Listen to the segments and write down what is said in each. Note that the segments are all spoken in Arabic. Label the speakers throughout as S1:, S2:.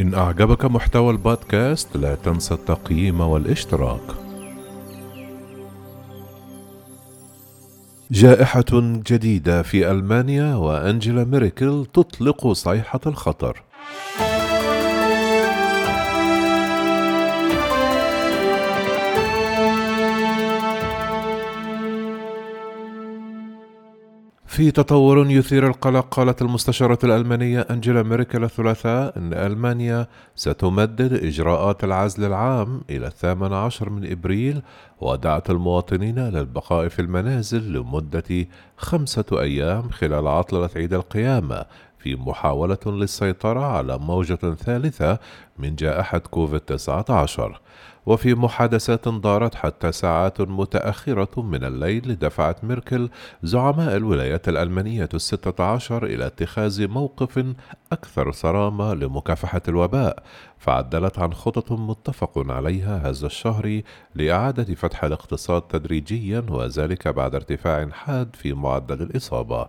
S1: إن أعجبك محتوى البودكاست لا تنسى التقييم والاشتراك. جائحة جديدة في ألمانيا وأنجيلا ميركل تطلق صيحة الخطر. في تطور يثير القلق قالت المستشارة الألمانية أنجيلا ميركل الثلاثاء أن ألمانيا ستمدد إجراءات العزل العام إلى الثامن عشر من إبريل ودعت المواطنين للبقاء في المنازل لمدة خمسة أيام خلال عطلة عيد القيامة في محاولة للسيطرة على موجة ثالثة من جائحة كوفيد 19 وفي محادثات دارت حتى ساعات متأخرة من الليل دفعت ميركل زعماء الولايات الألمانية الستة عشر إلى اتخاذ موقف أكثر صرامة لمكافحة الوباء فعدلت عن خطط متفق عليها هذا الشهر لإعادة فتح الاقتصاد تدريجيا وذلك بعد ارتفاع حاد في معدل الإصابة.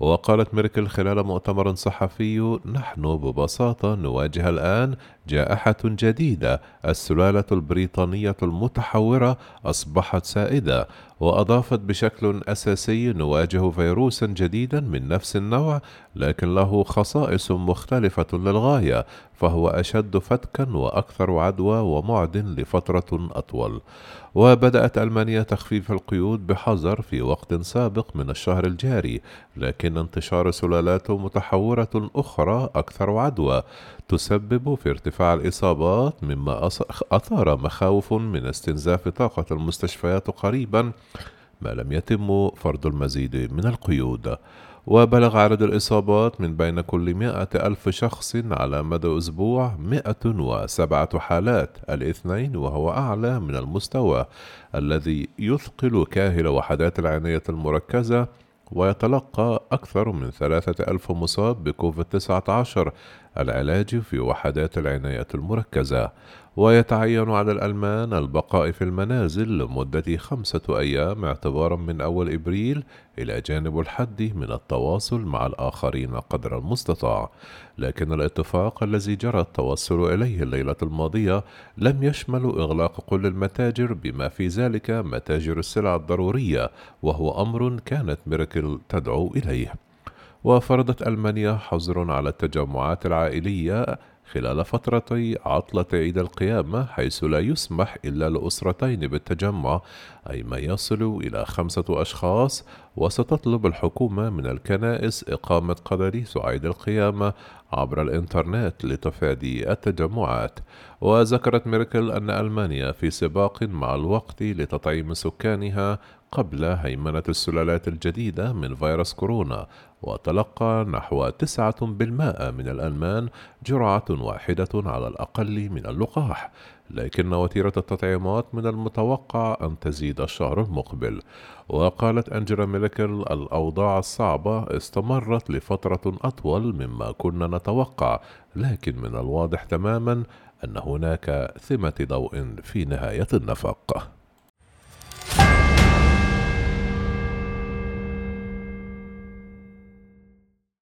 S1: وقالت ميركل خلال مؤتمر صحفي نحن ببساطة نواجه الآن جائحة جديدة السلالة البريطانية المتحورة أصبحت سائدة وأضافت بشكل أساسي نواجه فيروسا جديدا من نفس النوع لكن له خصائص مختلفة للغاية فهو أشد فتكا وأكثر عدوى ومعد لفترة أطول. وبدأت ألمانيا تخفيف القيود بحذر في وقت سابق من الشهر الجاري لكن انتشار سلالات متحورة أخرى أكثر عدوى تسبب في ارتفاع الإصابات مما أثار مخاوف من استنزاف طاقة المستشفيات قريبا ما لم يتم فرض المزيد من القيود. وبلغ عدد الإصابات من بين كل مئة ألف شخص على مدى أسبوع مئة وسبعة حالات الاثنين وهو أعلى من المستوى الذي يثقل كاهل وحدات العناية المركزة ويتلقى أكثر من ثلاثة ألف مصاب بكوفيد 19 العلاج في وحدات العناية المركزة ويتعين على الألمان البقاء في المنازل لمدة خمسة أيام اعتبارا من أول إبريل إلى جانب الحد من التواصل مع الآخرين قدر المستطاع. لكن الاتفاق الذي جرى التوصل إليه الليلة الماضية لم يشمل إغلاق كل المتاجر بما في ذلك متاجر السلع الضرورية وهو أمر كانت ميركل تدعو إليه. وفرضت ألمانيا حظر على التجمعات العائلية خلال فترتي عطلة عيد القيامة حيث لا يسمح إلا لأسرتين بالتجمع أي ما يصل إلى خمسة أشخاص وستطلب الحكومة من الكنائس إقامة قدريس عيد القيامة عبر الإنترنت لتفادي التجمعات. وذكرت ميركل أن ألمانيا في سباق مع الوقت لتطعيم سكانها قبل هيمنة السلالات الجديدة من فيروس كورونا وتلقى نحو تسعة بالمائة من الألمان جرعة واحدة على الأقل من اللقاح لكن وتيرة التطعيمات من المتوقع أن تزيد الشهر المقبل. وقالت أنجلا ميركل الأوضاع الصعبة استمرت لفترة أطول مما كنا نتوقع لكن من الواضح تماما أن هناك ثمة ضوء في نهاية النفق.